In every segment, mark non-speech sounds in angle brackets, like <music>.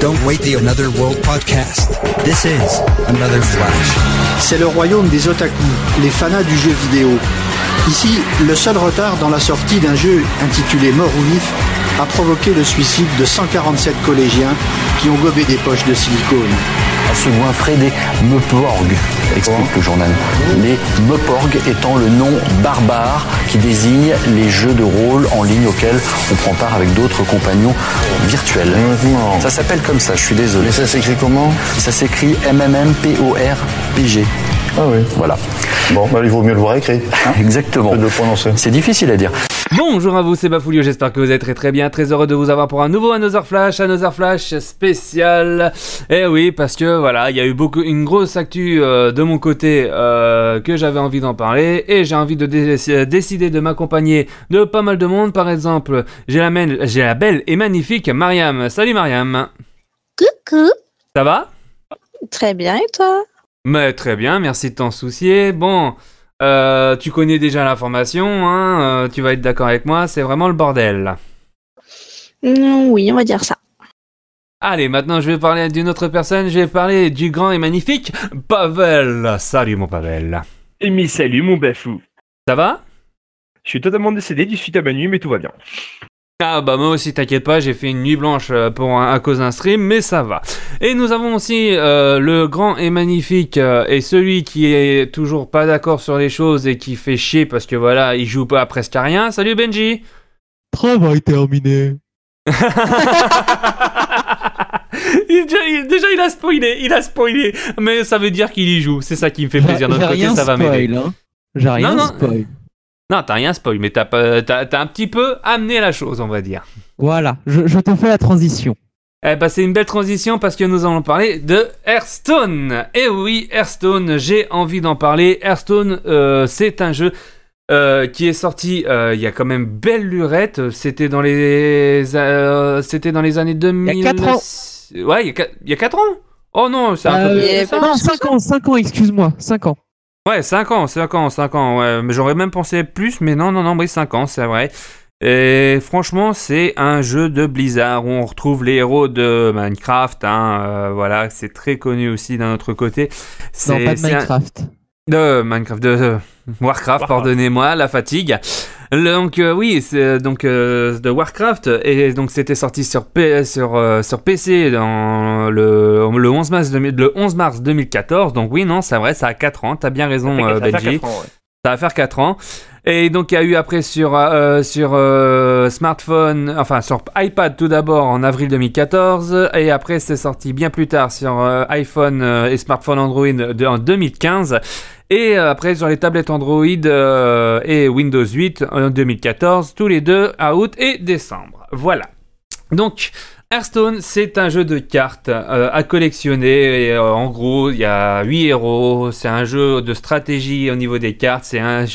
Don't wait the Another World podcast. This is Another Flash. C'est le royaume des otaku, les fanas du jeu vidéo. Ici, le seul retard dans la sortie d'un jeu intitulé Mort ou Vif a provoqué le suicide de 147 collégiens qui ont gobé des poches de silicone. Se goinfrer des Meporg, explique le journal. Les Meporg étant le nom barbare qui désigne les jeux de rôle en ligne auxquels on prend part avec d'autres compagnons virtuels. Ça s'appelle comme ça, je suis désolé. Mais ça s'écrit comment? Ça s'écrit MMMPORPG. Ah oui. Voilà. Bon, bah, il vaut mieux le voir écrit. hein, <laughs> Exactement. que de le prononcer. C'est difficile à dire. Bonjour à vous, c'est Bafoulio, j'espère que vous êtes très très bien, très heureux de vous avoir pour un nouveau Another Flash, Another Flash spécial. Eh oui, parce que voilà, il y a eu beaucoup, une grosse actu euh, de mon côté euh, que j'avais envie d'en parler et j'ai envie de dé- décider de m'accompagner de pas mal de monde. Par exemple, j'ai la, j'ai la belle et magnifique Mariam. Salut Mariam. Coucou. Ça va? Très bien, et toi? Mais très bien, merci de t'en soucier. Bon, euh, tu connais déjà l'information, hein, euh, tu vas être d'accord avec moi, c'est vraiment le bordel. Mm, Oui, on va dire ça. Allez, maintenant je vais parler d'une autre personne, je vais parler du grand et magnifique Pavel. Salut mon Pavel. Et mais salut mon bafou. Ça va? Je suis totalement décédé du suite à ma nuit, mais tout va bien. Ah bah moi aussi t'inquiète pas, j'ai fait une nuit blanche euh, pour un- à cause d'un stream, mais ça va. Et nous avons aussi euh, le grand et magnifique euh, et celui qui est toujours pas d'accord sur les choses et qui fait chier parce que voilà, il joue pas presque à rien. Salut Benji. Travail terminé. <laughs> Il- déjà, il, déjà, il a spoilé, il a spoilé, mais ça veut dire qu'il y joue, c'est ça qui me fait plaisir. D'un côté, ça va m'aider. hein. J'ai rien non. spoil. Non, t'as rien spoil, mais t'as un petit peu amené la chose, on va dire. Voilà, je, je te fais la transition. Eh ben, c'est une belle transition parce que nous allons parler de Hearthstone. Et oui, Hearthstone, j'ai envie d'en parler. Hearthstone, euh, c'est un jeu euh, qui est sorti euh, il y a quand même belle lurette. C'était dans les, c'était dans les années 2000. Il y a quatre ans. Ouais, il y a, qua- il y a 4 ans? Oh non, c'est un peu non, 5 ans, 5 ans, excuse-moi, 5 ans. Ouais, 5 ans, 5 ans, 5 ans, ouais. Mais j'aurais même pensé plus, mais non, non, non, oui, 5 ans, c'est vrai. Et franchement, c'est un jeu de Blizzard où on retrouve les héros de Minecraft, hein, euh, voilà, c'est très connu aussi d'un autre côté. Non, C'est- pas de c'est un- Minecraft. de Minecraft, de, de Warcraft, Warcraft. pardonnez-moi, la fatigue. Donc euh, oui, c'est donc euh, de Warcraft et donc c'était sorti sur P- sur euh, sur PC dans le, le 11 mars 2000 le 11 mars 2014. Donc oui, non, c'est vrai, ça a 4 ans, t'as bien raison euh, ans, ouais. Ça va faire 4 ans. Et donc il y a eu après sur, euh, sur euh, smartphone, enfin sur iPad tout d'abord en avril 2014, et après c'est sorti bien plus tard sur euh, iPhone euh, et smartphone Android de- en 2015, et euh, après sur les tablettes Android euh, et Windows 8 en 2014, tous les deux à août et décembre. Voilà. Donc Hearthstone, c'est un jeu de cartes euh, à collectionner. En gros, il y a 8 héros. C'est un jeu de stratégie au niveau des cartes. C'est un,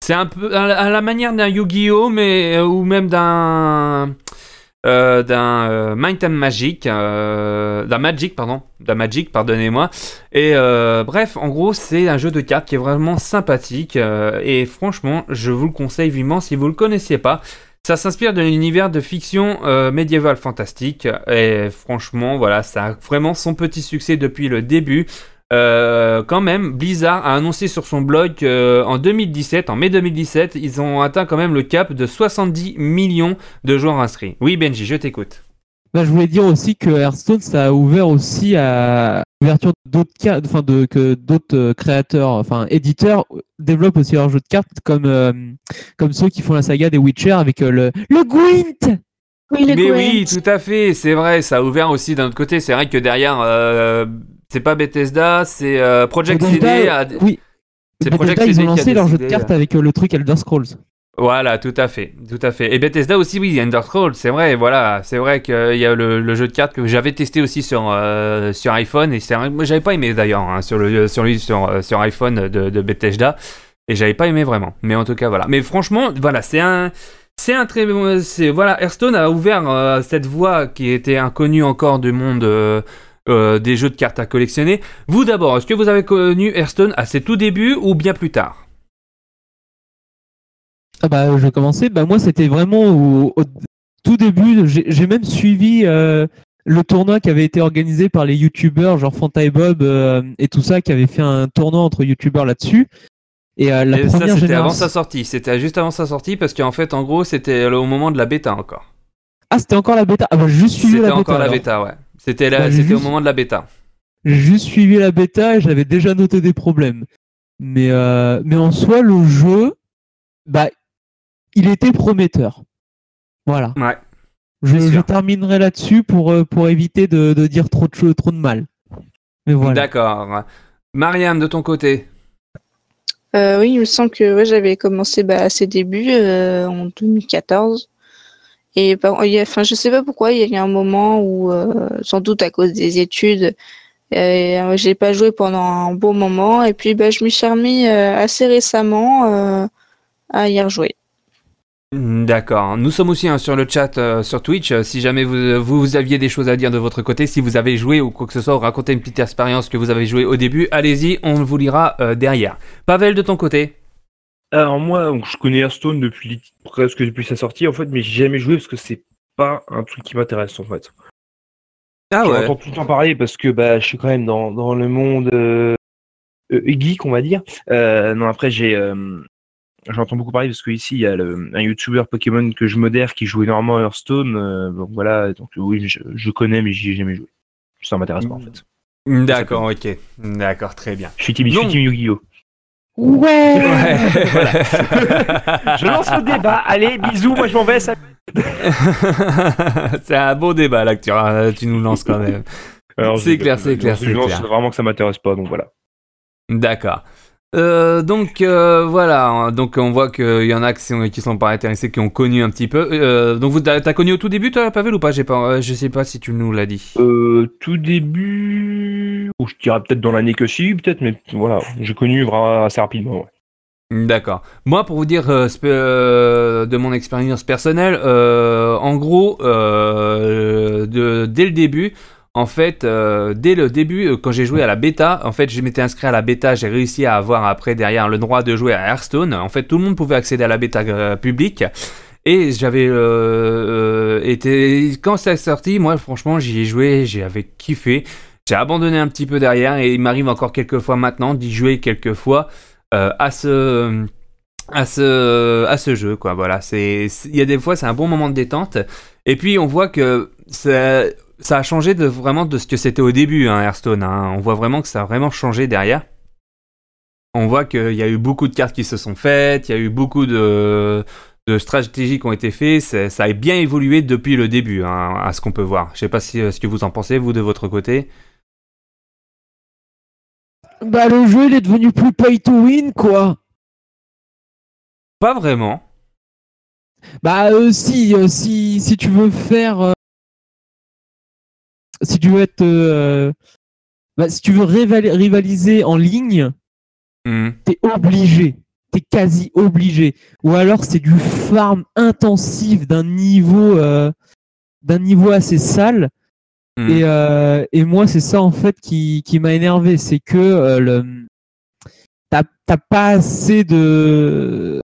c'est un peu à la, manière d'un Yu-Gi-Oh, ou même d'un euh, d'un euh, and Magic, euh, d'un Magic, pardon, d'un Magic, pardonnez-moi. Et euh, bref, en gros, c'est un jeu de cartes qui est vraiment sympathique. et franchement, je vous le conseille vivement si vous le connaissiez pas. Ça s'inspire d'un univers de fiction médiévale fantastique. Et franchement, voilà, ça a vraiment son petit succès depuis le début. Euh, quand même, Blizzard a annoncé sur son blog euh, en 2017, en mai 2017, ils ont atteint quand même le cap de 70 millions de joueurs inscrits. Oui, Benji, je t'écoute. Bah, je voulais dire aussi que Hearthstone, ça a ouvert aussi à l'ouverture d'autres cas, enfin de que d'autres euh, créateurs, enfin éditeurs développent aussi leurs jeux de cartes comme euh, comme ceux qui font la saga des Witcher avec euh, le le Gwent. Oui, le Mais Gwent. oui, tout à fait, c'est vrai, ça a ouvert aussi d'un autre côté. C'est vrai que derrière, euh, c'est pas Bethesda, c'est euh, Project Bethesda, CD. a- Oui. C'est Project ils CD ont qui a lancé leur jeu de cartes euh, avec euh, le truc Elder Scrolls. Voilà, tout à fait, tout à fait. Et Bethesda aussi, oui, Ender Scrolls, c'est vrai, voilà, c'est vrai qu'il y a le, le jeu de cartes que j'avais testé aussi sur, euh, sur iPhone, et c'est vrai, moi j'avais pas aimé d'ailleurs, hein, sur, le, sur lui, sur, euh, sur iPhone de, de Bethesda, et j'avais pas aimé vraiment. Mais en tout cas, voilà. Mais franchement, voilà, c'est un... C'est un très bon. c'est- Voilà, Hearthstone a ouvert euh, cette voie qui était inconnue encore du monde euh, euh, des jeux de cartes à collectionner. Vous d'abord, est-ce que vous avez connu Hearthstone à ses tout débuts ou bien plus tard? Ah bah, je vais commencer. Bah, moi, c'était vraiment au, au tout début. J'ai même suivi euh, le tournoi qui avait été organisé par les youtubeurs, genre Fanta et Bob euh, et tout ça, qui avait fait un tournoi entre youtubeurs là-dessus. Et euh, la Et ça, c'était avant sa sortie. C'était juste avant sa sortie parce qu'en fait, en gros, c'était au moment de la bêta encore. Ah, c'était encore la bêta. Ah bah, juste suivi C'était la bêta. encore la bêta, ouais. C'était la- Ouais, j'ai c'était au moment de la bêta. J'ai juste suivi la bêta et j'avais déjà noté des problèmes. Mais, euh, mais en soi, le jeu, bah, il était prometteur. Voilà. Ouais. Je, terminerai là-dessus pour, euh, pour éviter de, de dire trop de, choses- trop de mal. Mais voilà. D'accord. Marianne, de ton côté Euh, oui, il me semble que ouais, j'avais commencé bah, à ses débuts euh, en 2014. Et bah, il je sais pas pourquoi, il y a eu un moment où, euh, sans doute à cause des études, euh, j'ai pas joué pendant un bon moment. Et puis, bah, je m'y suis remis euh, assez récemment euh, à y rejouer. D'accord. Nous sommes aussi hein, sur le chat sur Twitch. Si jamais vous, vous aviez des choses à dire de votre côté, si vous avez joué ou quoi que ce soit, ou raconté une petite expérience que vous avez joué au début, allez-y, on vous lira derrière. Pavel, de ton côté Alors moi, donc, je connais Hearthstone depuis presque depuis sa sortie en fait, mais j'ai jamais joué parce que c'est pas un truc qui m'intéresse en fait. Ah ouais. entends tout le temps parler parce que bah, je suis quand même dans, dans le monde euh, euh, geek, on va dire. Euh, non, après, j'ai euh, j'entends beaucoup parler parce que ici il y a le, un YouTuber Pokémon que je modère qui joue énormément à Hearthstone. donc voilà, donc oui, je, je connais, mais j'y ai jamais joué. Ça m'intéresse pas en fait. D'accord, ok. D'accord, très bien. Je suis team Yu-Gi-Oh! Ouais <laughs> Je lance le débat. Allez, bisous, moi je m'en vais. Ça... <laughs> c'est un beau débat là que tu, tu nous lances quand même. Alors, C'est clair, c'est clair, je c'est lance clair. vraiment que ça m'intéresse pas, donc voilà. D'accord. Euh, donc euh, voilà, donc on voit qu'il y en a qui sont, qui sont pas intéressés, qui ont connu un petit peu. Euh, donc vous t'as t'as connu au tout début toi Pavel ou pas? J'ai pas, euh, je sais pas si tu nous l'as dit. Euh, tout début, ou je dirais peut-être dans l'année que si, peut-être, mais voilà, j'ai connu vraiment assez rapidement. D'accord. Moi, pour vous dire euh, euh, de mon expérience personnelle, euh, en gros, dès le début, en fait, dès le début, quand j'ai joué à la bêta, en fait, je m'étais inscrit à la bêta, j'ai réussi à avoir après derrière le droit de jouer à Hearthstone. En fait, tout le monde pouvait accéder à la bêta publique. Et j'avais été quand c'est sorti, moi franchement j'y ai joué, j'avais kiffé. J'ai abandonné un petit peu derrière et il m'arrive encore quelques fois maintenant d'y jouer quelques fois euh, à ce à ce à ce jeu quoi. Voilà, c'est il y a des fois c'est un bon moment de détente et puis on voit que ça ça a changé vraiment de ce que c'était au début hein, Hearthstone. hein. On voit vraiment que ça a vraiment changé derrière. On voit qu'il y a eu beaucoup de cartes qui se sont faites, il y a eu beaucoup de de stratégies qui ont été faites, ça a bien évolué depuis le début, hein, à ce qu'on peut voir. Je sais pas si, euh, ce que vous en pensez, vous, de votre côté. Bah, le jeu, il est devenu plus pay to win, quoi. Pas vraiment. Bah, euh, si, euh, si, si tu veux faire. euh, si tu veux être. bah, si tu veux rival- rivaliser en ligne, Hmm. t'es obligé. T'es quasi obligé. Ou alors, c'est du farm intensif d'un niveau. d'un niveau assez sale. Hmm. Et, euh, et moi, c'est ça en fait qui, qui m'a énervé, c'est que euh, le t'as t'as pas assez de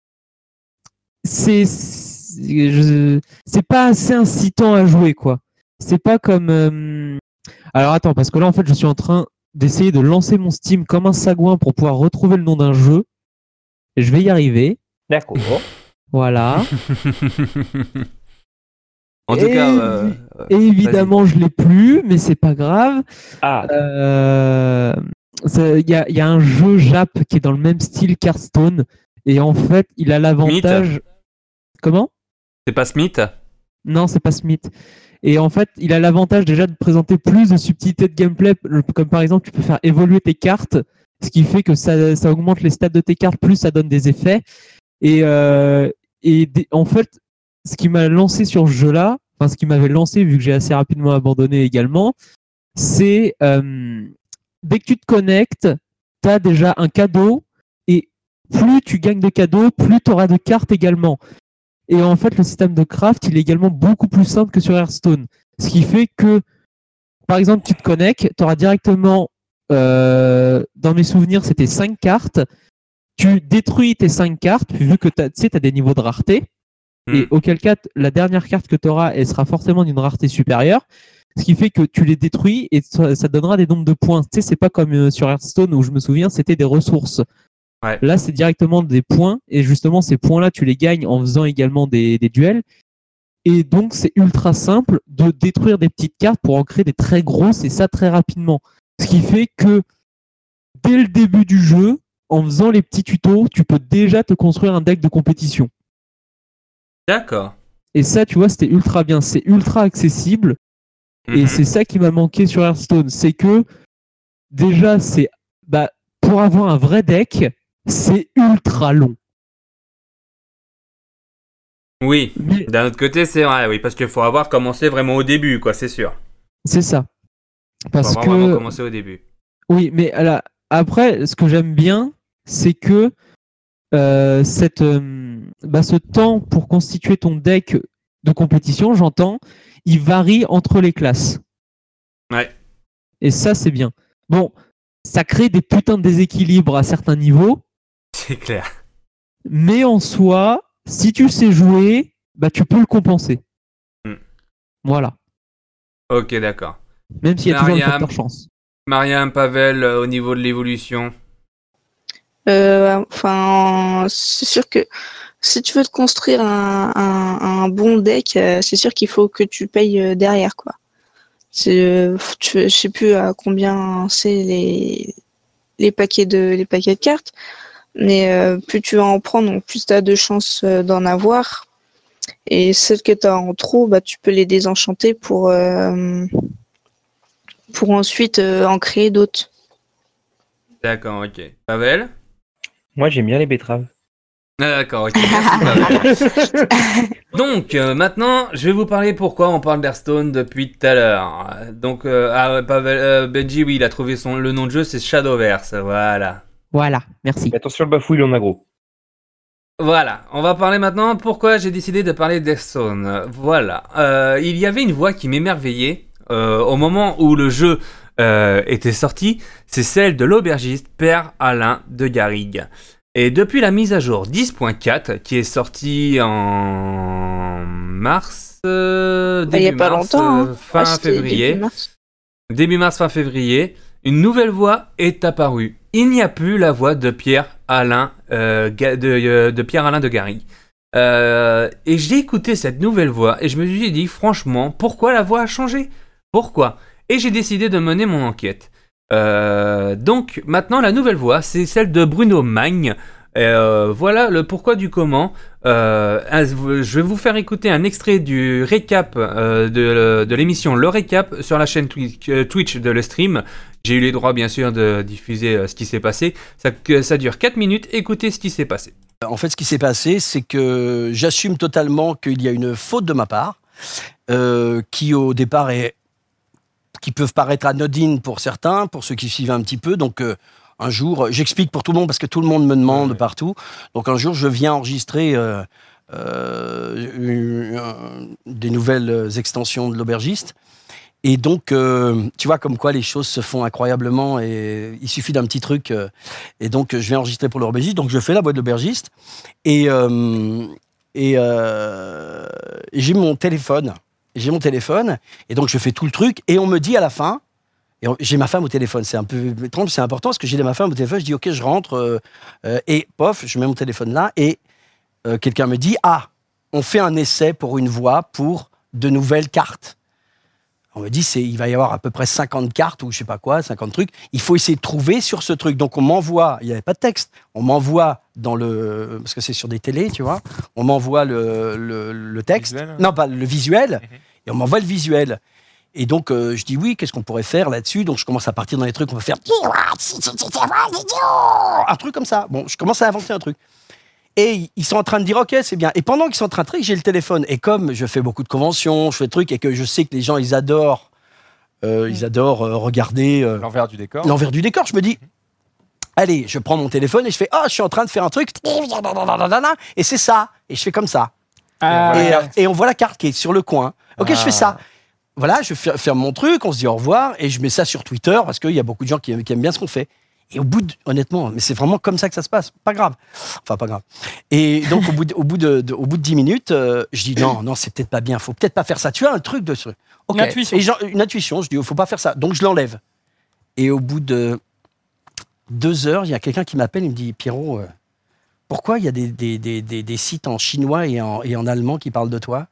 c'est c'est je- c'est pas assez incitant à jouer quoi. C'est pas comme euh, alors attends parce que là en fait je suis en train d'essayer de lancer mon Steam comme un sagouin pour pouvoir retrouver le nom d'un jeu. Et je vais y arriver. D'accord. Voilà. <laughs> en tout cas, euh, Et évidemment, je l'ai plus, mais c'est pas grave. Ah, Euh, Il y, a, il y a un jeu Jap qui est dans le même style qu'Hearthstone. Et en fait, il a l'avantage. Comment? C'est pas Smith? Non, c'est pas Smith. Et en fait, il a l'avantage déjà de présenter plus de subtilités de gameplay. Comme par exemple, tu peux faire évoluer tes cartes, ce qui fait que ça, ça augmente les stats de tes cartes, plus ça donne des effets. Et, euh, et en fait, ce qui m'a lancé sur ce jeu-là, enfin ce qui m'avait lancé vu que j'ai assez rapidement abandonné également, c'est euh, dès que tu te connectes, tu as déjà un cadeau et plus tu gagnes de cadeaux, plus tu auras de cartes également. Et en fait, le système de craft, il est également beaucoup plus simple que sur Hearthstone. Ce qui fait que par exemple, tu te connectes, tu auras directement, euh, dans mes souvenirs, c'était 5 cartes. Tu détruis tes 5 cartes, vu que tu as des niveaux de rareté. Et Hmm. auquel cas, la dernière carte que tu auras, elle sera forcément d'une rareté supérieure. Ce qui fait que tu les détruis et ça, donnera des nombres de points. Tu sais, c'est pas comme euh, sur Hearthstone où je me souviens, c'était des ressources. Ouais. Là, c'est directement des points. Et justement, ces points-là, tu les gagnes en faisant également des, des duels. Et donc, c'est ultra simple de détruire des petites cartes pour en créer des très grosses et ça très rapidement. Ce qui fait que dès le début du jeu, en faisant les petits tutos, tu peux déjà te construire un deck de compétition. D'accord. Et ça, tu vois, c'était ultra bien. C'est ultra accessible. Et Mhm. c'est ça qui m'a manqué sur Hearthstone. C'est que déjà, c'est bah, pour avoir un vrai deck, c'est ultra long. Oui. Mais D'un autre côté, c'est vrai, oui, parce qu'il faut avoir commencé vraiment au début, quoi, c'est sûr. c'est ça. Faut Parce avoir vraiment commencé au début. oui, mais alors, après, ce que j'aime bien, c'est que euh, cette, euh, bah, ce temps pour constituer ton deck de compétition, j'entends, il varie entre les classes. Ouais. Et ça, c'est bien. Bon, ça crée des putains de déséquilibres à certains niveaux, C'est clair. mais en soi, si tu sais jouer, bah, tu peux le compenser. Hmm. Voilà. Ok, d'accord. Même s'il y a toujours facteur chance. Mariam, Pavel, euh, au niveau de l'évolution. Euh, enfin, c'est sûr que si tu veux te construire un, bon deck, euh, c'est sûr qu'il faut que tu payes euh, derrière, quoi. Tu, je sais plus à combien c'est les, paquets de les paquets de cartes, mais plus tu vas en prendre, plus tu as de chances d'en avoir. Et celles que tu as en trop, bah, tu peux les désenchanter pour, pour ensuite en créer d'autres. D'accord, ok. Pavel? Moi, j'aime bien les betteraves. Ah, D'accord, ok. Merci. <laughs> Donc, euh, maintenant, je vais vous parler pourquoi on parle d'Hearthstone depuis tout à l'heure. Donc, euh, ah, Pavel, euh, Benji, oui, il a trouvé son, le nom de jeu, c'est Shadowverse. Voilà. Voilà, merci. Mais attention, le bafouille, il en a gros. Voilà, on va parler maintenant pourquoi j'ai décidé de parler d'Hearthstone. Voilà, Euh, il y avait une voix qui m'émerveillait euh, au moment où le jeu euh, était sorti, c'est celle de l'aubergiste Père Alain de Garrigue. Et depuis la mise à jour 10.4, qui est sortie en mars, euh, Bah, Il y a début pas mars, longtemps. euh, hein. fin Ouais, c'était février, début mars. début mars, fin février, une nouvelle voix est apparue. Il n'y a plus la voix de Pierre Alain euh, de, euh, de Pierre Alain de Garrigue. Euh, et j'ai écouté cette nouvelle voix et je me suis dit franchement pourquoi la voix a changé? Pourquoi? Et j'ai décidé de mener mon enquête. Euh, donc maintenant la nouvelle voix c'est celle de Bruno Magne. Euh, voilà le pourquoi du comment. Euh, je vais vous faire écouter un extrait du récap de, l'émission Le Récap sur la chaîne Twitch, de le stream. J'ai eu les droits bien sûr de diffuser ce qui s'est passé. Ça, dure 4 minutes. Écoutez ce qui s'est passé. En fait, ce qui s'est passé, c'est que j'assume totalement qu'il y a une faute de ma part, qui au départ est, qui peuvent paraître anodines pour certains, pour ceux qui suivent un petit peu. Donc, euh, un jour, j'explique pour tout le monde parce que tout le monde me demande Ouais. partout. Donc, un jour, je viens enregistrer euh, euh, des nouvelles extensions de l'aubergiste. Et donc, euh, tu vois, comme quoi les choses se font incroyablement et il suffit d'un petit truc. euh, et donc, je viens enregistrer pour l'aubergiste. Donc, je fais la boîte de l'aubergiste. Et, euh, et, euh, et j'ai mon téléphone. J'ai mon téléphone. Et donc, je fais tout le truc. Et on me dit à la fin, j'ai ma femme au téléphone. C'est un peu étrange, c'est important parce que j'ai ma femme au téléphone. Je dis, OK, je rentre. euh, euh, et pof, je mets mon téléphone là. Et euh, quelqu'un me dit, ah, on fait un essai pour une voix pour de nouvelles cartes. On me dit, c'est, il va y avoir à peu près 50 cartes ou je sais pas quoi, 50 trucs. Il faut essayer de trouver sur ce truc. Donc on m'envoie, il n'y avait pas de texte, on m'envoie dans le. Parce que c'est sur des télés, tu vois. On m'envoie le, le, le texte. Visuel Non, pas le visuel. Et on m'envoie le visuel. Et donc, euh, je dis oui, qu'est-ce qu'on pourrait faire là-dessus? Donc, je commence à partir dans les trucs, on va faire un truc comme ça. Bon, je commence à inventer un truc. Et ils sont en train de dire, OK, c'est bien. Et pendant qu'ils sont en train de truc, j'ai le téléphone. Et comme je fais beaucoup de conventions, je fais des trucs, et que je sais que les gens, ils adorent, euh, ils adorent euh, regarder euh, L'envers du décor. l'envers du décor, je me dis, allez, je prends mon téléphone et je fais, ah, je suis en train de faire un truc, et c'est ça. Et je fais comme ça. Ah. Et, euh, et on voit la carte qui est sur le coin. Ok, je fais ça. voilà, je ferme mon truc, on se dit au revoir, et je mets ça sur Twitter parce qu'il y a beaucoup de gens qui, qui aiment bien ce qu'on fait. Et au bout de, honnêtement, mais c'est vraiment comme ça que ça se passe. Pas grave. Enfin, pas grave. Et donc, au bout de, au bout de, de- au bout de 10 minutes, euh, je dis non, non, c'est peut-être pas bien. Faut peut-être pas faire ça. Tu as un truc de ce. Ok. Une intuition. Et genre, une intuition. Je dis, faut pas faire ça. Donc, je l'enlève. Et au bout de deux heures, il y a quelqu'un qui m'appelle. Il me dit, Pierrot, euh, pourquoi il y a des, des, des, des, des sites en chinois et en, et en allemand qui parlent de toi?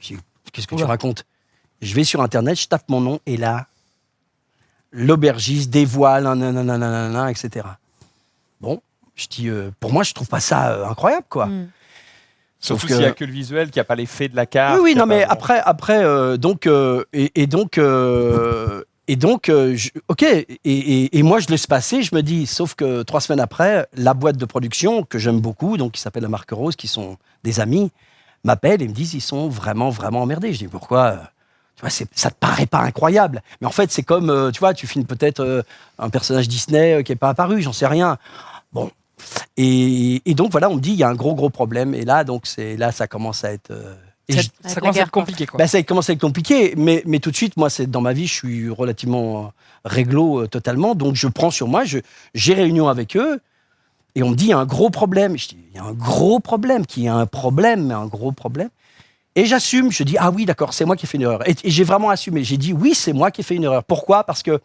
Je dis, qu'est-ce que tu racontes? Je vais sur Internet, je tape mon nom, et là, l'aubergiste dévoile, nanana, nanana, etc. Bon, je dis, euh, pour moi, je trouve pas ça euh, incroyable, quoi. Mm. Sauf s'il n'y a que le visuel, qu'il n'y a pas l'effet de la carte. oui, oui, qu'il non, mais pas- après, après, euh, donc, euh, et, et donc, euh, et donc, euh, ok, et, moi, je laisse passer, je me dis, sauf que trois semaines après, la boîte de production que j'aime beaucoup, donc qui s'appelle la Marque Rose, qui sont des amis, m'appellent et me disent, ils sont vraiment, vraiment emmerdés. Je dis, pourquoi euh, tu vois, ça te paraît pas incroyable, mais en fait, c'est comme, euh, tu vois, tu filmes peut-être un personnage Disney qui est pas apparu, j'en sais rien. Bon, et, donc voilà, on me dit il y a un gros gros problème. Et là, donc là, ça commence à être. Et Ça, je- ça commence à être compliqué, quoi. bah, ça commence à être compliqué, mais, mais tout de suite, moi, c'est dans ma vie, je suis relativement euh, réglo euh, totalement, donc je prends sur moi, j'ai réunion avec eux, et on me dit il y a un gros problème. Je dis il y a un gros problème, qui y a un problème, mais un gros problème. Et j'assume, je dis ah oui, d'accord, c'est moi qui ai fait une erreur. Et, et j'ai vraiment assumé. J'ai dit oui, c'est moi qui ai fait une erreur. Pourquoi? Parce que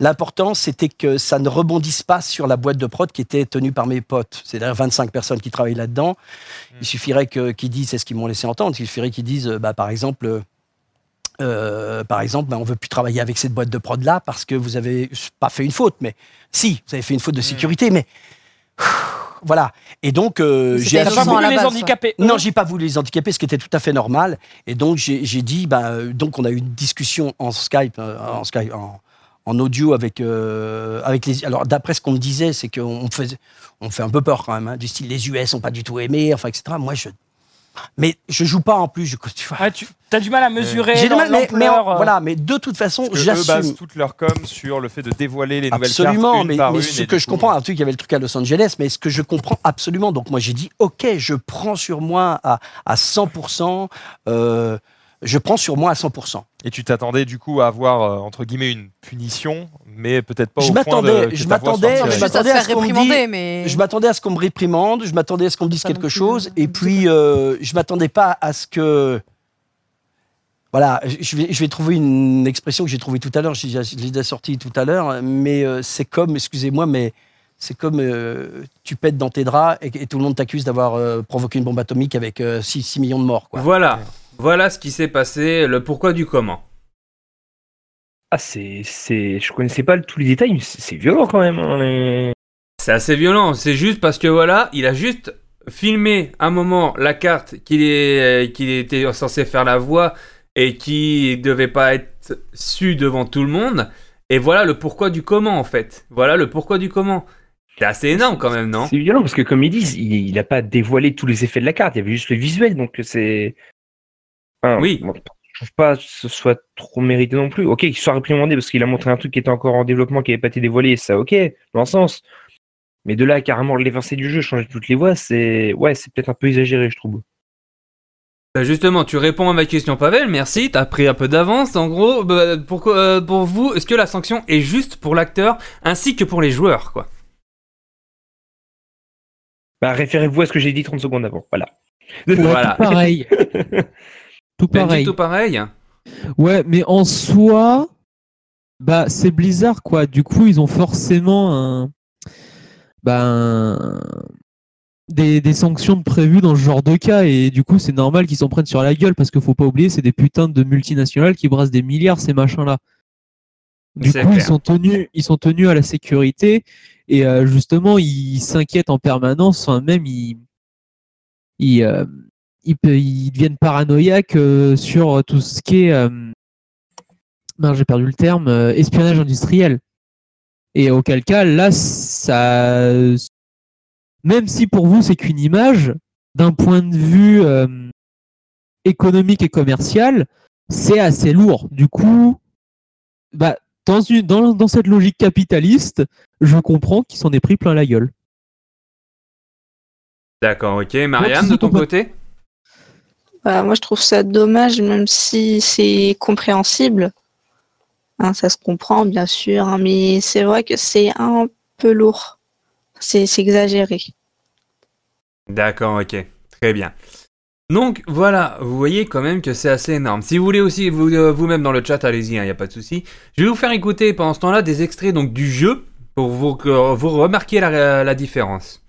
L'important, c'était que ça ne rebondisse pas sur la boîte de prod qui était tenue par mes potes. C'est-à-dire 25 personnes qui travaillent là-dedans. Il suffirait que- qu'ils disent, c'est ce qu'ils m'ont laissé entendre, il suffirait qu'ils disent, bah, par exemple, euh, euh, par exemple, bah, on veut plus travailler avec cette boîte de prod-là parce que vous avez pas fait une faute, mais si, vous avez fait une faute de sécurité, mais voilà. Et donc, euh, j'ai la Voulu les base, handicaper, eux Non, j'ai pas voulu les handicaper, ce qui était tout à fait normal. Et donc, j'ai dit, bah, euh, donc, on a eu une discussion en Skype, euh, en Skype, en, en audio avec, euh, avec les. Alors, d'après ce qu'on me disait, c'est qu'on faisait, on fait un peu peur quand même, hein, du style les US ont pas du tout aimé, enfin, etc. Moi, je. Mais je joue pas en plus. Je, tu vois. tu as du mal à mesurer J'ai du mal, mais, en- euh. voilà, mais de toute façon, que eux basent j'assume. toute leur com sur le fait de dévoiler les nouvelles Absolument, cartes une mais, par mais une. ce que je coup, comprends, un truc, il y avait le truc à Los Angeles, mais ce que je comprends absolument, donc moi j'ai dit, ok, je prends sur moi à, à 100%, euh, je prends sur moi à 100%. Et tu t'attendais du coup à avoir euh, entre guillemets une punition, mais peut-être pas je au point de je m'attendais, sorte, je euh, m'attendais à ce qu'on me mais- je m'attendais à ce qu'on me réprimande, je m'attendais à ce qu'on me dise quelque chose, et puis euh, je m'attendais pas à ce que, voilà, je vais, je vais trouver une expression que j'ai trouvée tout à l'heure, je l'ai sortie tout à l'heure, mais euh, c'est comme, excusez-moi, mais c'est comme euh, tu pètes dans tes draps et, et tout le monde t'accuse d'avoir euh, provoqué une bombe atomique avec 6, millions de morts. Quoi. Voilà. Voilà ce qui s'est passé, le pourquoi du comment. Ah, c'est, c'est, je connaissais pas tous les détails, mais c'est violent quand même. C'est assez violent. C'est juste parce que voilà, il a juste filmé un moment la carte qu'il est, qu'il était censé faire la voix et qui devait pas être su devant tout le monde. Et voilà le pourquoi du comment en fait. Voilà le pourquoi du comment. C'est assez énorme quand même, non? C'est violent parce que, comme ils disent, il, il a pas dévoilé tous les effets de la carte, il y avait juste le visuel, donc c'est. Oui. je trouve pas que ce soit trop mérité non plus. Ok, qu'il soit réprimandé parce qu'il a montré un truc qui était encore en développement, qui n'avait pas été dévoilé, ça, ok, dans un sens. Mais de là à carrément l'évincer du jeu, changer toutes les voix, c'est. Ouais, c'est peut-être un peu exagéré, je trouve. Bah, Justement, tu réponds à ma question, Pavel. Merci, t'as pris un peu d'avance. En gros, bah, pourquoi, euh, pour vous, est-ce que la sanction est juste pour l'acteur ainsi que pour les joueurs, quoi? Bah, référez-vous à ce que j'ai dit 30 secondes avant. Voilà. Voilà. Pareil. <laughs> tout Benji, pareil. tout pareil. Ouais, mais en soi, bah c'est Blizzard quoi. Du coup, ils ont forcément un, bah, un- des, des sanctions de prévues dans ce genre de cas et du coup, c'est normal qu'ils s'en prennent sur la gueule parce qu'il faut pas oublier, c'est des putains de multinationales qui brassent des milliards ces machins-là. Du C'est coup, ils sont tenus, ils sont tenus à la sécurité et euh, justement, ils s'inquiètent en permanence. Enfin, même ils, ils, euh, ils, deviennent paranoïaques euh, sur tout ce qui est, euh, non, j'ai perdu le terme, euh, espionnage industriel. Et auquel cas, là, ça, même si pour vous c'est qu'une image, d'un point de vue euh, économique et commercial, c'est assez lourd. Du coup, bah, dans, une, dans, dans cette logique capitaliste, je comprends qu'il s'en est pris plein la gueule. D'accord, ok. Marianne, de ton côté? Bah, moi, je trouve ça dommage, même si c'est compréhensible. Hein, ça se comprend, bien sûr, hein, mais c'est vrai que c'est un peu lourd. C'est exagéré. D'accord, ok. Très bien. Donc voilà, vous voyez quand même que c'est assez énorme. Si vous voulez aussi vous, euh, vous-même dans le chat, allez-y, il n'y a pas de souci. Je vais vous faire écouter pendant ce temps-là des extraits donc, du jeu pour vous, que vous remarquiez la, la différence.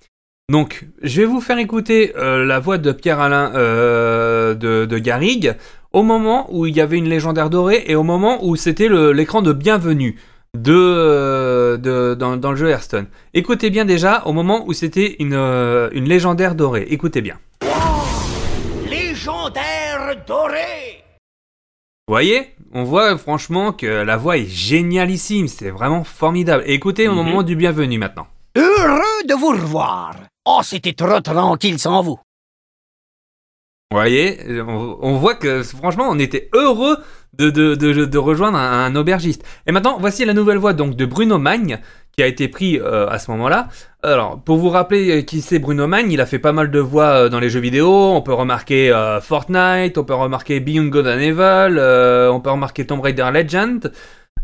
Donc, je vais vous faire écouter euh, la voix de Pierre-Alain euh, de, de Garrigue au moment où il y avait une légendaire dorée et au moment où c'était l'écran de bienvenue de, euh, de- dans, dans le jeu Hearthstone. Écoutez bien déjà au moment où c'était une, euh, une légendaire dorée. Écoutez bien. Légendaire doré Vous voyez? On voit franchement que la voix est génialissime, c'est vraiment formidable. Et écoutez au moment du bienvenue maintenant. Heureux de vous revoir. Oh, c'était trop tranquille sans vous. Vous voyez on, voit que franchement on était heureux de, rejoindre un, aubergiste. Et maintenant voici la nouvelle voix donc de Bruno Magne qui a été pris euh, à ce moment-là. Alors pour vous rappeler euh, qui c'est Bruno Magne, il a fait pas mal de voix euh, dans les jeux vidéo. On peut remarquer Fortnite, on peut remarquer Beyond Good and Evil, on peut remarquer Tomb Raider Legend.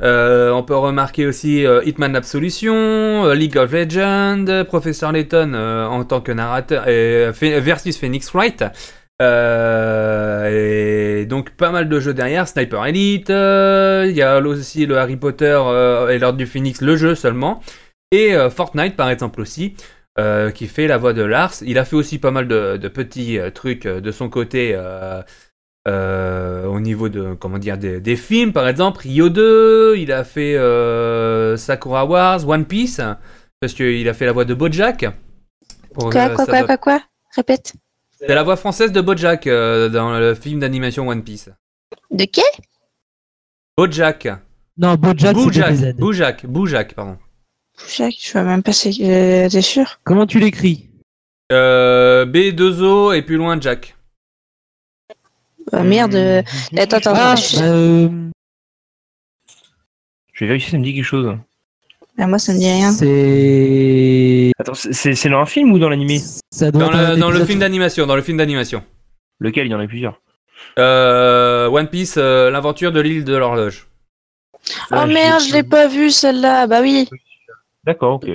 Euh, on peut remarquer aussi euh, Hitman Absolution, euh, League of Legends, Professeur Layton en tant que narrateur versus Phoenix Wright. Et donc pas mal de jeux derrière, Sniper Elite, il y a aussi le Harry Potter et l'Ordre du Phoenix, le jeu seulement, et Fortnite par exemple aussi, qui fait la voix de Lars. Il a fait aussi pas mal de, petits trucs de son côté euh, au niveau de comment dire des, des films par exemple, Rio 2, il a fait euh, Sakura Wars, One Piece, parce qu'il a fait la voix de Bojack. Pour, Quoi, euh, quoi, quoi, quoi, quoi? Répète. c'est la voix française de Bojack euh, dans le film d'animation One Piece. De qui? Bojack. Non, Bojack, Bojack. Bojack. Bojack, pardon. Jacques, je vois même pas c'est. euh, T'es sûr? Comment tu l'écris? Euh, B2O et plus loin Jack. Bah, Merde. euh, Attends, attends, Ah, attends, je- bah, euh, Je vais vérifier, ça me dit quelque chose. bah, moi ça me dit rien. C'est. Attends, c'est- dans un film ou dans l'animé Dans, le, dans le épisode- film d'animation. Dans le film d'animation. Lequel? Il y en a plusieurs. Euh, One Piece, euh, l'aventure de l'île de l'horloge. Oh merde, je l'ai pas vu celle-là. Bah oui. D'accord, ok.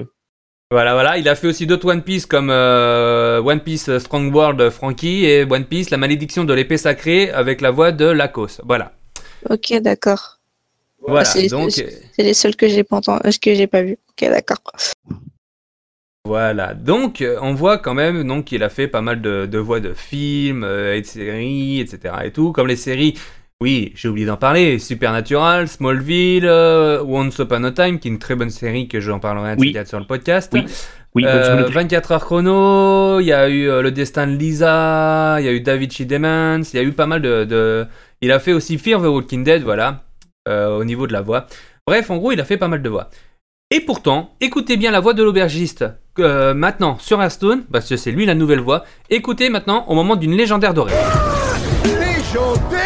Voilà, voilà. Il a fait aussi d'autres One Piece comme euh, One Piece Strong World Frankie et One Piece La malédiction de l'épée sacrée avec la voix de Lakos. Voilà. Ok, d'accord. Voilà. c'est- donc, c'est- les seuls que j'ai pas entendu, euh, que j'ai pas vu. Ok, d'accord. Voilà, donc euh, on voit quand même donc qu'il a fait pas mal de, de voix de films euh, et de séries, etc. et tout, comme les séries. Oui, j'ai oublié d'en parler. Supernatural, Smallville, euh, Once Upon a Time, qui est une très bonne série que j'en parlerai ces Oui. sur le podcast. Oui. Oui, Euh, semaine. 24 heures chrono, il y a eu euh, le destin de Lisa, il y a eu David Demons, il y a eu pas mal de, de- Il a fait aussi Fear the Walking Dead, voilà, euh, au niveau de la voix. Bref, en gros, il a fait pas mal de voix. Et pourtant, écoutez bien la voix de l'aubergiste euh, maintenant sur Hearthstone, parce que c'est lui la nouvelle voix. Écoutez maintenant au moment d'une légendaire dorée. Légendaire doré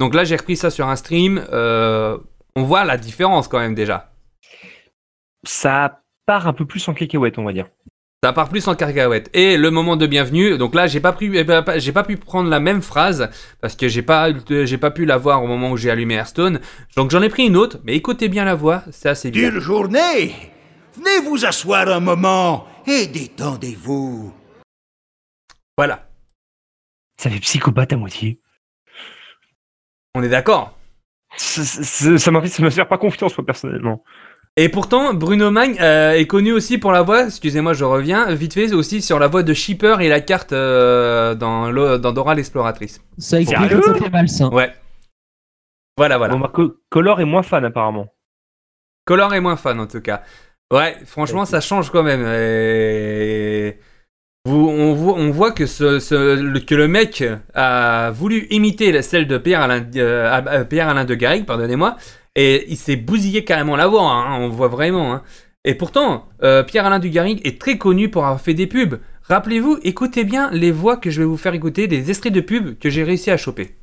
Donc là, j'ai repris ça sur un stream. euh, on voit la différence quand même déjà. Ça part un peu plus en cacahuète, on va dire. Ça part plus en cacahuète. Et le moment de bienvenue, donc là, j'ai pas, pu, eh ben, pas- j'ai pas pu prendre la même phrase parce que j'ai pas, j'ai pas pu la voir au moment où j'ai allumé Hearthstone. Donc j'en ai pris une autre, mais écoutez bien la voix, c'est assez bien. Dure journée Venez vous asseoir un moment et détendez-vous. Voilà, Ça fait psychopathe à moitié. On est d'accord. Ça me fait pas confiance, moi, personnellement. Et pourtant, Bruno Magne euh, est connu aussi pour la voix, excusez-moi, je reviens, vite fait aussi sur la voix de Shipper et la carte euh, dans, le- dans Dora l'exploratrice. Ça explique le côté malsain. Ouais. Voilà, voilà. Bon, bah, Co- Color est moins fan, apparemment. Color est moins fan en tout cas. Ouais, franchement, ça change quand même. Et... On, voit, que, ce, que le mec a voulu imiter celle de Pierre-Alain euh, euh, de Garrigue, pardonnez-moi, et il s'est bousillé carrément la voix, hein, on voit vraiment. hein. Et pourtant, euh, Pierre-Alain du Garrigue est très connu pour avoir fait des pubs. Rappelez-vous, écoutez bien les voix que je vais vous faire écouter, des extraits de pubs que j'ai réussi à choper.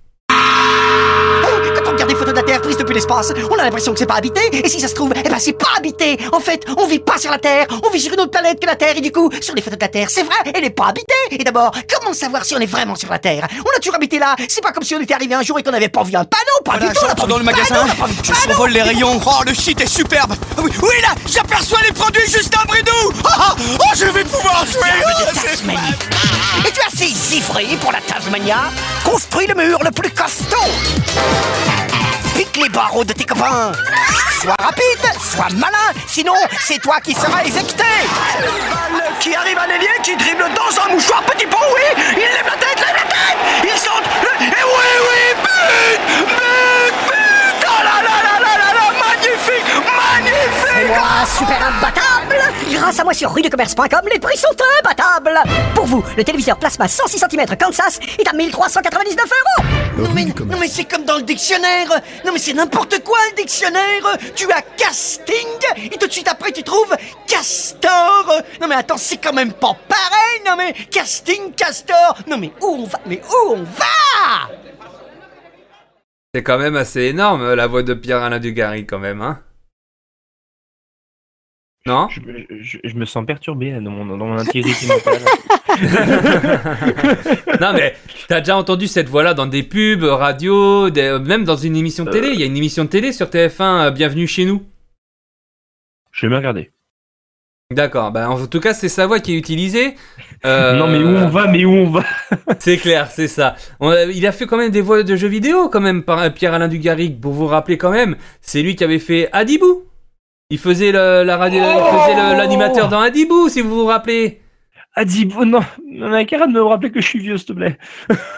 La Terre prises depuis l'espace. On a l'impression que c'est pas habité, et si ça se trouve, eh ben c'est pas habité. En fait, on vit pas sur la Terre, on vit sur une autre planète que la Terre, et du coup, sur les photos de la Terre, c'est vrai, elle est pas habitée. Et d'abord, comment savoir si on est vraiment sur la Terre? On a toujours habité là. C'est pas comme si on était arrivé un jour et qu'on avait pas vu un panneau, pas Voilà, du tout. j'entre dans le panneau, magasin, de je panneau. survole les rayons. Oh, le site est superbe. Oui, oui, là, j'aperçois les produits Justin Bridou. Ah, <laughs> ah, oh, je vais pouvoir jouer. Oh. Et tu assez ivré pour la Tasmania? Construis le mur le plus costaud Pique les barreaux de tes copains Sois rapide, sois malin, sinon c'est toi qui seras éjecté balle qui arrive à l'ailier, qui dribble dans un mouchoir. Petit pont, oui. Il lève la tête, lève la tête. Il saute. Et oui, oui, but, but, but. Oh là là là là là là, magnifique, moi, super imbattable. Grâce à moi sur ruedecommerce.com, les prix sont imbattables. Pour vous, le téléviseur plasma 106 cm Kansas est à 1399 euros. Non mais, non mais c'est comme dans le dictionnaire. Non mais c'est n'importe quoi le dictionnaire. Tu as casting et tout de suite après tu trouves castor. Non mais attends, c'est quand même pas pareil. Non mais casting, castor. Non mais où on va? Mais où on va? C'est quand même assez énorme la voix de Pierre-Alain Dugarry quand même, hein Non? Je, je- je me sens perturbé là, dans mon, dans mon intégrité mentale. <laughs> Non mais t'as déjà entendu cette voix-là dans des pubs, radio, des- euh, même dans une émission de télé. Il y a une émission de télé sur TF1, euh, Bienvenue chez nous. Je vais me regarder. D'accord, bah en tout cas c'est sa voix qui est utilisée. Euh, Non, mais où on va, mais où on va <laughs> C'est clair, c'est ça. On a- il a fait quand même des voix de jeux vidéo quand même par euh, Pierre-Alain Dugarry, pour vous rappeler quand même. C'est lui qui avait fait Adibou. Il faisait le, la radio, il faisait le- l'animateur dans Adibou, si vous vous rappelez. Adibou, non, arrête de me rappeler que je suis vieux, s'il te plaît.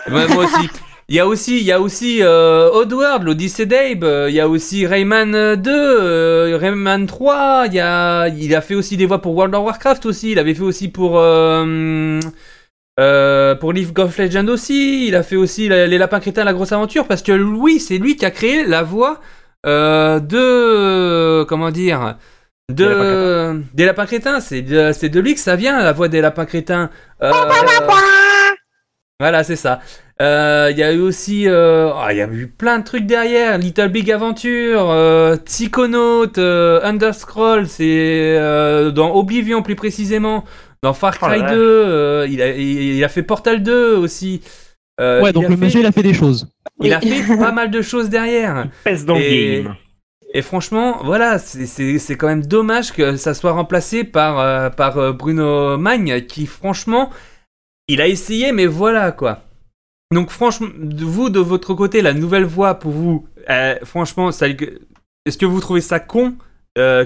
Ouais, moi aussi. <laughs> Il y a aussi, il y a aussi euh, Oddworld, l'Odyssée d'Abe. euh, Il y a aussi Rayman euh, 2, euh, Rayman 3. Il y a, il a fait aussi des voix pour World of Warcraft aussi. Il avait fait aussi pour euh, euh, pour of Legends aussi. Il a fait aussi les Lapins Crétins, la grosse aventure. Parce que oui, c'est lui qui a créé la voix euh, de comment dire de des Lapins Crétins. C'est de, c'est de lui que ça vient la voix des Lapins Crétins. Euh, voilà, c'est ça. Euh, Il y a eu aussi, euh, il y a eu plein de trucs derrière. Little Big Adventure, euh, Psychonaut, euh, Underscroll, c'est euh, dans Oblivion plus précisément, dans Far Oh Cry vache. 2. euh, il, a, il, il a fait Portal 2 aussi. Euh, ouais, il donc a le fait- monsieur, il a fait des choses. il a fait <laughs> pas mal de choses derrière. Pèse dans le Et- game. Et franchement, voilà, c'est- c'est c'est quand même dommage que ça soit remplacé par, euh, par euh, Bruno Magne, qui franchement, il a essayé, mais voilà quoi. Donc franchement, de- vous de votre côté, la nouvelle voix pour vous, euh, franchement, est-ce que vous trouvez ça con euh,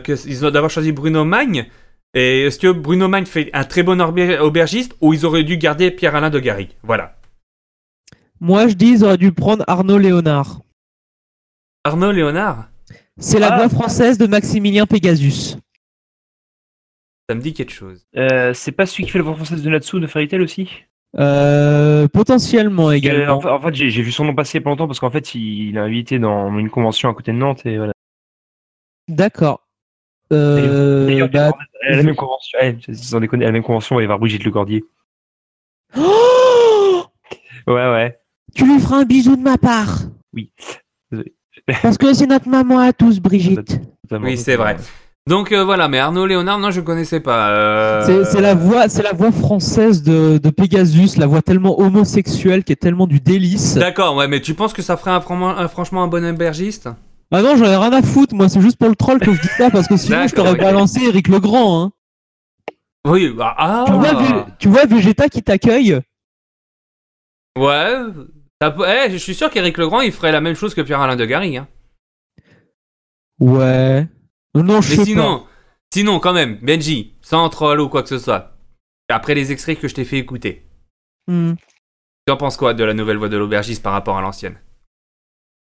d'avoir choisi Bruno Magne? Et est-ce que Bruno Magne fait un très bon auber- aubergiste ou ils auraient dû garder Pierre-Alain de Garry Voilà. Moi, je dis, ils auraient dû prendre Arnaud Léonard. Arnaud Léonard C'est la Ah. voix française de Maximilien Pegasus. Ça me dit quelque chose. Euh, c'est pas celui qui fait la voix française de Natsu de Fairy Tail aussi Euh, potentiellement Euh, également. en fait, en fait, j'ai j'ai vu son nom passer pas longtemps parce qu'en fait, il, il est invité dans une convention à côté de Nantes et voilà. D'accord. Euh, bah, à la même convention, eh, sans déconner, à la même convention, il va y avoir Brigitte Lecordier. Oh Ouais, ouais. Tu lui feras un bisou de ma part. Oui. Parce que c'est notre maman à tous, Brigitte. Oui, c'est vrai. Donc euh, voilà, mais Arnaud Léonard, non, je connaissais pas. euh, C'est la voix, c'est la voix française de, de Pegasus, la voix tellement homosexuelle qui est tellement du délice. D'accord, ouais, mais tu penses que ça ferait un, fran- un- franchement un bon aubergiste Ah non, j'en ai rien à foutre, moi c'est juste pour le troll que je dis ça parce que sinon je t'aurais ok. balancé Eric Legrand. Hein. Oui, bah, ah Tu, vois, tu vois Vegeta qui t'accueille? Ouais. Eh, je suis sûr qu'Éric Legrand, il ferait la même chose que Pierre-Alain de Garry. Hein. Ouais. Non, je Mais sais sinon, sinon, quand même, Benji, sans troll ou quoi que ce soit, après les extraits que je t'ai fait écouter. Hmm. tu en penses quoi de la nouvelle voix de l'aubergiste par rapport à l'ancienne?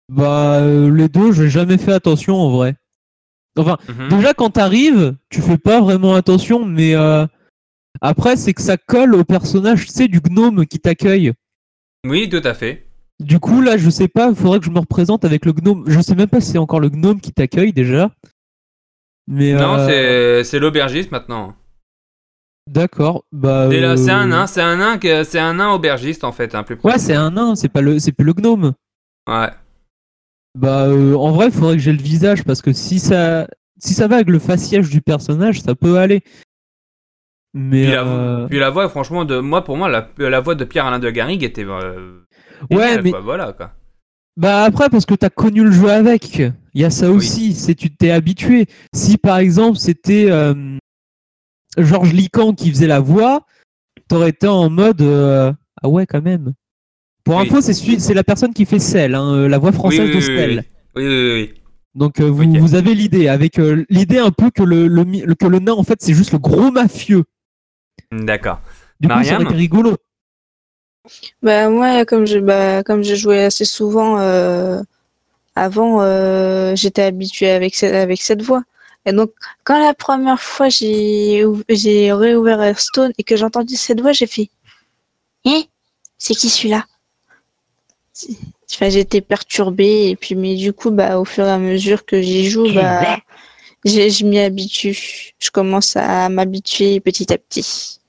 Bah, euh, les deux, j'ai jamais fait attention en vrai. Enfin, Mhm. déjà quand t'arrives, tu fais pas vraiment attention, mais euh, après, c'est que ça colle au personnage, tu sais, du gnome qui t'accueille. Oui, tout à fait. Du coup, là, je sais pas, il faudrait que je me représente avec le gnome. Je sais même pas si c'est encore le gnome qui t'accueille déjà. Mais Non, euh, c'est l'aubergiste maintenant. D'accord. Bah, C'est là, c'est un euh, nain, c'est un nain, c'est un nain aubergiste en fait, un plus Ouais, c'est un nain, c'est pas le, c'est plus le gnome. Ouais. Bah, euh, en vrai, il faudrait que j'ai le visage parce que si ça, si ça va avec le faciès du personnage, ça peut aller. Mais Puis la, euh, puis la voix, franchement, de moi, pour moi, la, la voix de Pierre-Alain de Garrigue était. euh, Ouais, mais- quoi, voilà, quoi. Bah après parce que t'as connu le jeu avec, il y a ça aussi, c'est tu t'es habitué. Si par exemple c'était euh, Georges Lican qui faisait la voix, t'aurais été en mode ah ouais quand même. Pour Oui. info, c'est c'est la personne qui fait Cell, hein, la voix française oui, de Cell. Oui, oui, oui. Donc euh, vous, vous avez l'idée avec euh, l'idée un peu que le, le que le nain en fait c'est juste le gros mafieux. D'accord. Du coup ça aurait Mariam été rigolo. Bah moi, comme je bah, comme je jouais assez souvent euh, avant, euh, j'étais habituée avec cette avec cette voix. Et donc quand la première fois j'ai j'ai réouvert Hearthstone et que j'ai entendu cette voix, j'ai fait Eh, c'est qui celui-là? Enfin, j'étais perturbée et puis mais du coup bah au fur et à mesure que j'y joue bah j'ai- je m'y habitue. Je commence à m'habituer petit à petit.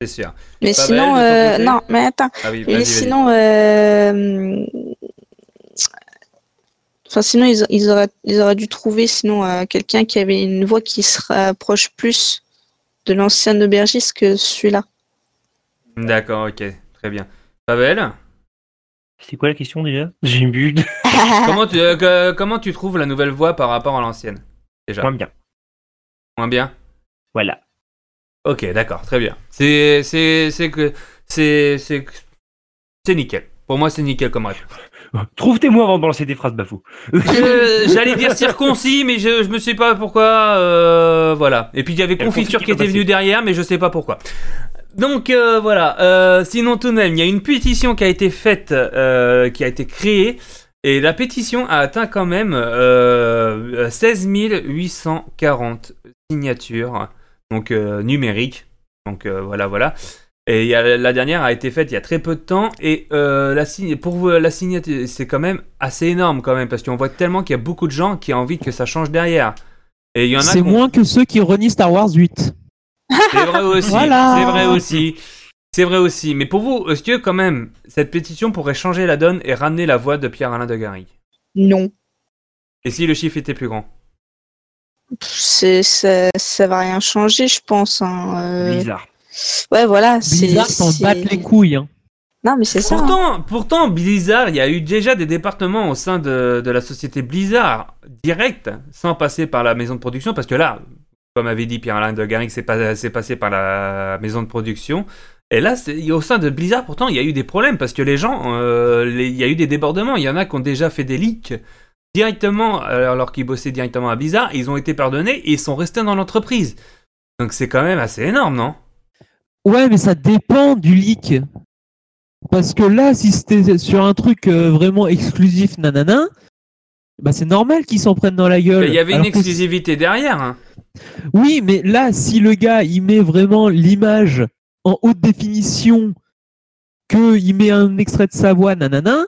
C'est sûr. Mais Pas sinon, belle, euh, non, mais attends. Ah oui, mais sinon, euh, enfin, sinon ils, ils auraient, ils auraient dû trouver sinon euh, quelqu'un qui avait une voix qui se rapproche plus de l'ancien aubergiste que celui-là. D'accord, ok, très bien. Pavel C'est quoi la question déjà? J'ai une bulle. <laughs> comment, tu, euh, que- comment tu trouves la nouvelle voix par rapport à l'ancienne déjà? Moins bien. Moins bien? Voilà. Ok, d'accord, très bien. C'est que c'est c'est nickel. Pour moi, c'est nickel comme réponse. <laughs> Trouve tes mots avant de balancer des phrases bafou. <laughs> J'allais dire circoncis, mais je, je me sais pas pourquoi. euh, voilà. Et puis il y avait confiture qui était venue derrière, mais je sais pas pourquoi. Donc euh, voilà. Euh, sinon tout de même, il y a une pétition qui a été faite, euh, qui a été créée, et la pétition a atteint quand même euh, 16 840 signatures, donc euh, numériques. Donc euh, voilà, voilà. Et y a- la dernière a été faite il y a très peu de temps et euh, la signe pour vous, la signature c'est quand même assez énorme quand même parce qu'on voit tellement qu'il y a beaucoup de gens qui ont envie que ça change derrière. Et il y en a C'est moins que ceux qui renient Star Wars 8. c'est vrai <laughs> aussi. Voilà. C'est vrai aussi. C'est vrai aussi. Mais pour vous, est-ce que quand même cette pétition pourrait changer la donne et ramener la voix de Pierre-Alain de Garrigue Non. Et si le chiffre était plus grand? C'est, ça, ça va rien changer, je pense. hein, euh. Bizarre. Ouais, voilà. c'est- Blizzard s'en battent les couilles. hein. Non, mais c'est ça. hein. Pourtant, pourtant, Blizzard, il y a eu déjà des départements au sein de, de la société Blizzard, direct, sans passer par la maison de production, parce que là, comme avait dit Pierre-Alain de Garrigue, c'est pas- c'est passé par la maison de production. Et là, au sein de Blizzard, pourtant, il y a eu des problèmes, parce que les gens, euh, les- il y a eu des débordements. Il y en a qui ont déjà fait des leaks directement, euh, alors qu'ils bossaient directement à Blizzard, ils ont été pardonnés et ils sont restés dans l'entreprise. Donc c'est quand même assez énorme, non? Ouais, mais ça dépend du leak. Parce que là, si c'était sur un truc euh, vraiment exclusif, nanana, bah c'est normal qu'ils s'en prennent dans la gueule. Il y avait une que- exclusivité derrière. hein. Oui, mais là, si le gars, il met vraiment l'image en haute définition, que il met un extrait de sa voix, nanana,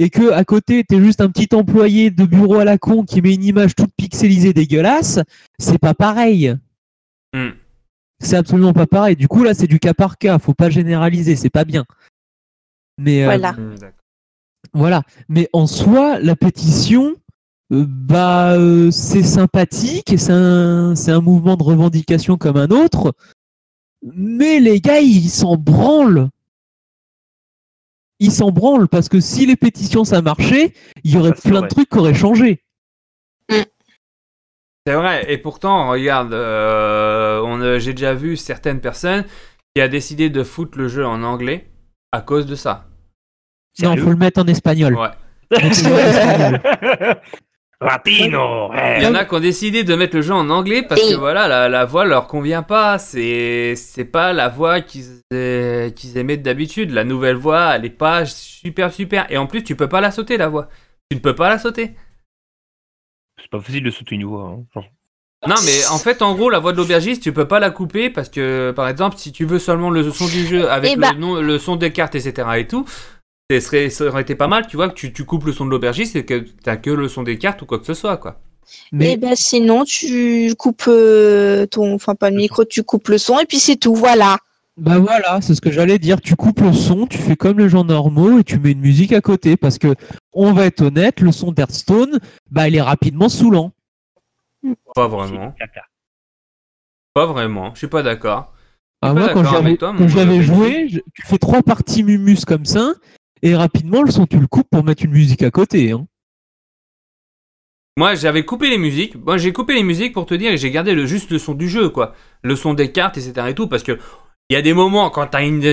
et que à côté, t'es juste un petit employé de bureau à la con qui met une image toute pixelisée dégueulasse, c'est pas pareil. Hmm. C'est absolument pas pareil. Du coup, là, c'est du cas par cas. Faut pas généraliser, c'est pas bien. Mais euh, Voilà. Hmm, voilà. Mais en soi, la pétition, euh, bah, euh, c'est sympathique et c'est un, c'est un mouvement de revendication comme un autre. Mais les gars, ils s'en branlent. Ils s'en branlent parce que si les pétitions ça marchait, il y aurait Ça, plein vrai. de trucs qui auraient changé. C'est vrai, et pourtant, regarde, euh, on a- j'ai déjà vu certaines personnes qui a décidé de foutre le jeu en anglais à cause de ça. Non, faut le mettre en espagnol. Ouais. Donc, c'est en espagnol. <laughs> Latino Il y en a qui ont décidé de mettre le jeu en anglais parce que voilà, la, la voix leur convient pas. C'est c'est pas la voix qu'ils euh, qu'ils aimaient d'habitude. La nouvelle voix, elle est pas super super. Et en plus, tu peux pas la sauter la voix. Tu ne peux pas la sauter. C'est pas facile de sauter une voix. hein. Genre, Non, mais en fait, en gros, la voix de l'aubergiste, tu peux pas la couper parce que, par exemple, si tu veux seulement le son du jeu avec Eh le, nom, le son des cartes, etc. et tout, serait, ça aurait été pas mal, tu vois, que tu, tu coupes le son de l'aubergiste et que t'as que le son des cartes ou quoi que ce soit, quoi. Mais Et ben sinon, tu coupes euh, ton, enfin pas le micro, tu coupes le son et puis c'est tout. Voilà. Bah voilà, c'est ce que j'allais dire. Tu coupes le son, tu fais comme les gens normaux et tu mets une musique à côté parce que on va être honnête, le son d'Hearthstone, bah, il est rapidement saoulant. Pas vraiment. Pas vraiment, je suis pas d'accord. Je Ah, suis pas moi, quand d'accord j'avais joué, je- tu fais trois parties Mumus comme ça, et rapidement, le son, tu le coupes pour mettre une musique à côté. Hein. Moi, j'avais coupé les musiques. Moi, j'ai coupé les musiques pour te dire et j'ai gardé le, juste le son du jeu, quoi. Le son des cartes, etc. et tout. Parce que il y a des moments quand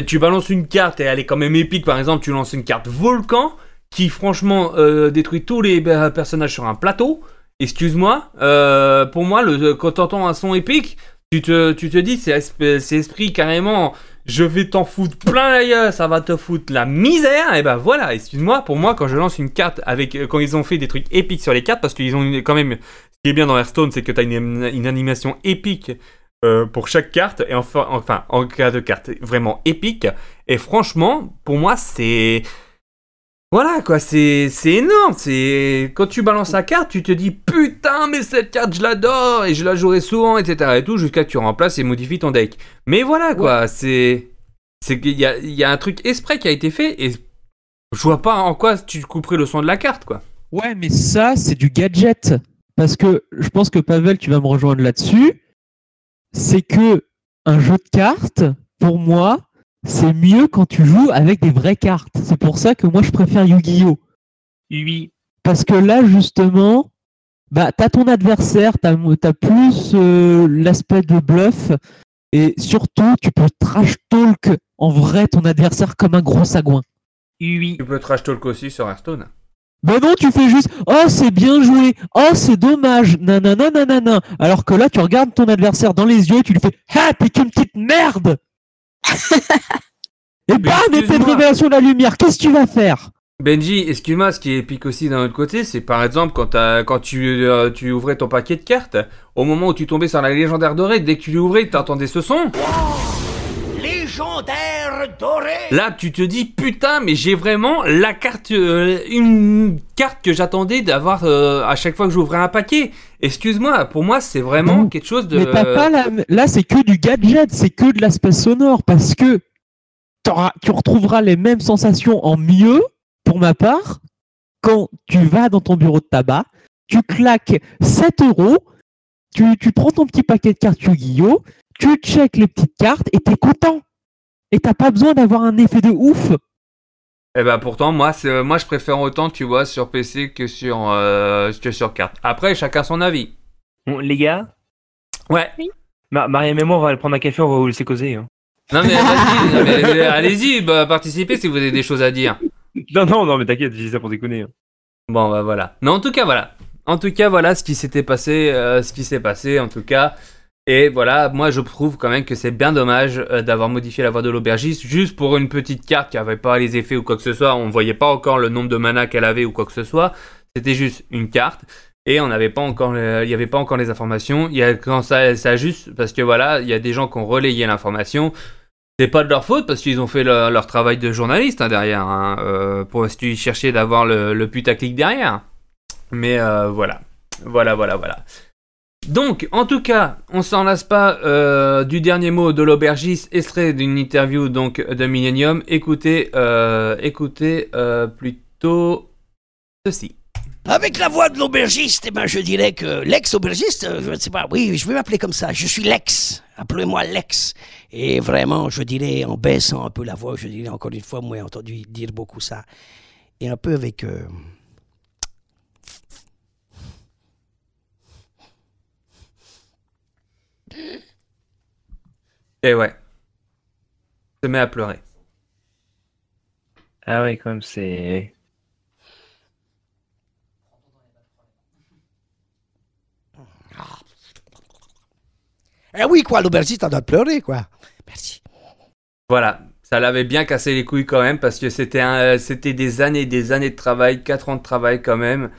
tu balances une carte et elle est quand même épique. Par exemple, tu lances une carte volcan qui, franchement, euh, détruit tous les personnages sur un plateau. Excuse-moi. euh, pour moi, le, quand t'entends un son épique, tu te, tu te dis, c'est esprit carrément. Je vais t'en foutre plein la ça va te foutre la misère. Et ben voilà, excuse-moi, pour moi, quand je lance une carte avec. euh, Quand ils ont fait des trucs épiques sur les cartes, parce qu'ils ont quand même. Ce qui est bien dans Hearthstone, c'est que tu as une, une animation épique euh, pour chaque carte, et enfin, enfin, en cas de carte vraiment épique. Et franchement, pour moi, c'est. Voilà quoi, c'est c'est énorme. C'est quand tu balances la carte, tu te dis putain, mais cette carte je l'adore et je la jouerai souvent, etc. et tout, jusqu'à que tu remplaces et modifies ton deck. Mais voilà quoi, c'est c'est qu'il y a, il y a un truc exprès qui a été fait et je vois pas en quoi tu couperais le son de la carte quoi. Ouais, mais ça, c'est du gadget. Parce que je pense que Pavel, tu vas me rejoindre là-dessus. C'est que un jeu de cartes, pour moi, c'est mieux quand tu joues avec des vraies cartes. C'est pour ça que moi, je préfère Yu-Gi-Oh! Oui. Parce que là, justement, bah, t'as ton adversaire, t'as as plus euh, l'aspect de bluff, et surtout, tu peux trash talk en vrai ton adversaire comme un gros sagouin. Oui. Tu peux trash talk aussi sur Hearthstone. Ben non, tu fais juste Oh, c'est bien joué. Oh, c'est dommage. Nanana, nanana. Alors que là, tu regardes ton adversaire dans les yeux et tu lui fais Ah, t'es qu'une petite merde Et bam, épée de excuse-moi. révélation de la lumière. Qu'est-ce que tu vas faire? Benji, excuse-moi, ce qui est épique aussi d'un autre côté, c'est par exemple quand, quand tu, euh, tu ouvrais ton paquet de cartes, au moment où tu tombais sur la légendaire dorée, dès que tu l'ouvrais, t'entendais ce son. Légendaire doré Là, tu te dis putain, mais j'ai vraiment la carte, euh, une carte que j'attendais d'avoir euh, à chaque fois que j'ouvrais un paquet. Excuse-moi, pour moi, c'est vraiment quelque chose de. Mais pas la... Là, c'est que du gadget, c'est que de l'aspect sonore parce que tu retrouveras les mêmes sensations en mieux, pour ma part, quand tu vas dans ton bureau de tabac, tu claques 7 euros, tu, tu prends ton petit paquet de cartes Yu-Gi-Oh!, tu checkes les petites cartes et t'es content. Et t'as pas besoin d'avoir un effet de ouf. Eh ben pourtant, moi, c'est, euh, moi, je préfère autant, tu vois, sur PC que sur, euh, que sur carte. Après, chacun son avis. Bon, les gars Ouais. Ma Mariam et moi, on va aller prendre un café, on va vous laisser causer. hein. Non mais vas-y, <laughs> non, mais, allez-y, bah, participez si vous avez des choses à dire. Non, non, non, mais t'inquiète, je dis ça pour déconner. hein. Bon bah voilà. Mais en tout cas voilà. En tout cas voilà ce qui s'était passé, euh, ce qui s'est passé en tout cas. Et voilà, moi je trouve quand même que c'est bien dommage euh, d'avoir modifié la voix de l'aubergiste juste pour une petite carte qui avait pas les effets ou quoi que ce soit. On voyait pas encore le nombre de mana qu'elle avait ou quoi que ce soit. C'était juste une carte et on n'avait pas encore, il y avait pas encore les informations. Il y a quand ça, ça juste parce que voilà, il y a des gens qui ont relayé l'information. C'est pas de leur faute parce qu'ils ont fait leur, travail de journaliste hein, derrière, hein, euh, pour cherchais d'avoir le, le putaclic derrière. Mais euh, voilà, voilà, voilà, voilà. Donc, en tout cas, on s'en lasse pas euh, du dernier mot de l'aubergiste, extrait d'une interview donc de Millennium. Écoutez, euh, écoutez euh, plutôt ceci. Avec la voix de l'aubergiste, eh ben, je dirais que l'ex-aubergiste, je ne sais pas, oui, je vais m'appeler comme ça. Je suis l'ex. Appelez-moi l'ex. Et vraiment, je dirais, en baissant un peu la voix, je dirais encore une fois, moi, j'ai entendu dire beaucoup ça. Et un peu avec. Et ouais, se met à pleurer. Ah quand même, c'est. Eh oui, quoi, l'aubergiste en doit pleurer, quoi. Voilà, ça l'avait bien cassé les couilles quand même parce que c'était un- c'était des années et des années de travail, 4 ans de travail quand même,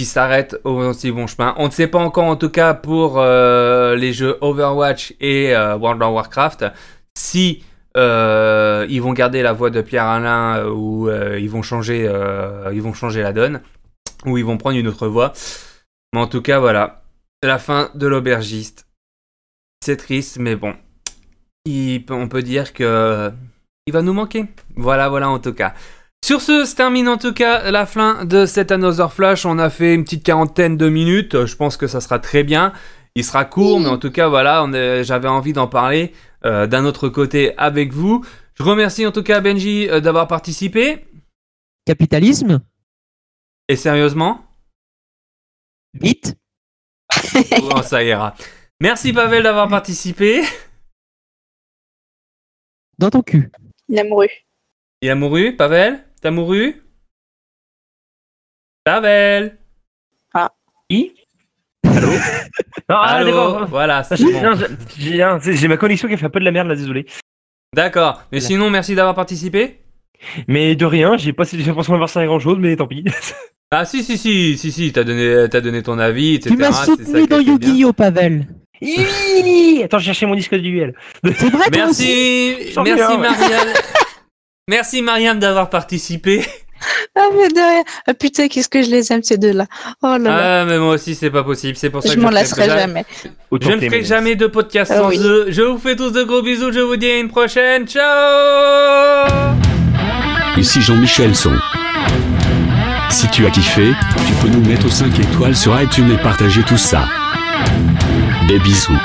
qui s'arrêtent au si bon chemin. On ne sait pas encore en tout cas pour euh, les jeux Overwatch et euh, World of Warcraft si euh, ils vont garder la voix de Pierre Alain ou ils vont changer ils vont changer la donne ou ils vont prendre une autre voix. Mais en tout cas voilà, la fin de l'aubergiste. C'est triste mais bon, on peut dire que il va nous manquer. Voilà, voilà en tout cas. Sur ce, se termine en tout cas la fin de cet Another Flash. On a fait une petite quarantaine de minutes. Je pense que ça sera très bien. Il sera court, mais en tout cas, voilà, j'avais envie d'en parler euh, d'un autre côté avec vous. Je remercie en tout cas Benji euh, d'avoir participé. Capitalisme Et sérieusement? Vite <laughs> Bon, ça ira. Merci Pavel d'avoir participé. Dans ton cul. Il a mouru. Il a mouru, Pavel? T'as mouru? Pavel Qui? Allô? <laughs> Ah, Allô? d'accord. Voilà, c'est J'ai bon. ma connexion qui fait un peu de la merde là, désolé. D'accord. Mais sinon, merci d'avoir participé. Mais de rien, j'ai pas j'ai pas pensé avoir ça à grand chose, mais tant pis. <laughs> Ah si si si si si t'as donné t'as donné ton avis etc. Tu m'as soutenu dans. Yu-Gi-Oh, Pavel. Attends, je cherchais mon disque de duel. C'est vrai, toi aussi Merci J'en <laughs> merci Marianne d'avoir participé. Ah, mais de rien. Ah, putain, qu'est-ce que je les aime, ces deux-là. Oh là là. Ah mais moi aussi c'est pas possible c'est pour ça je que m'en je ferai lasserai ja- jamais. Je ne ferai jamais de podcast Ah sans oui. eux. Je vous fais tous de gros bisous. Je vous dis à une prochaine. Ciao. Ici Jean-Michel Son. Si tu as kiffé, tu peux nous mettre 5 étoiles sur iTunes et partager tout ça. Des bisous.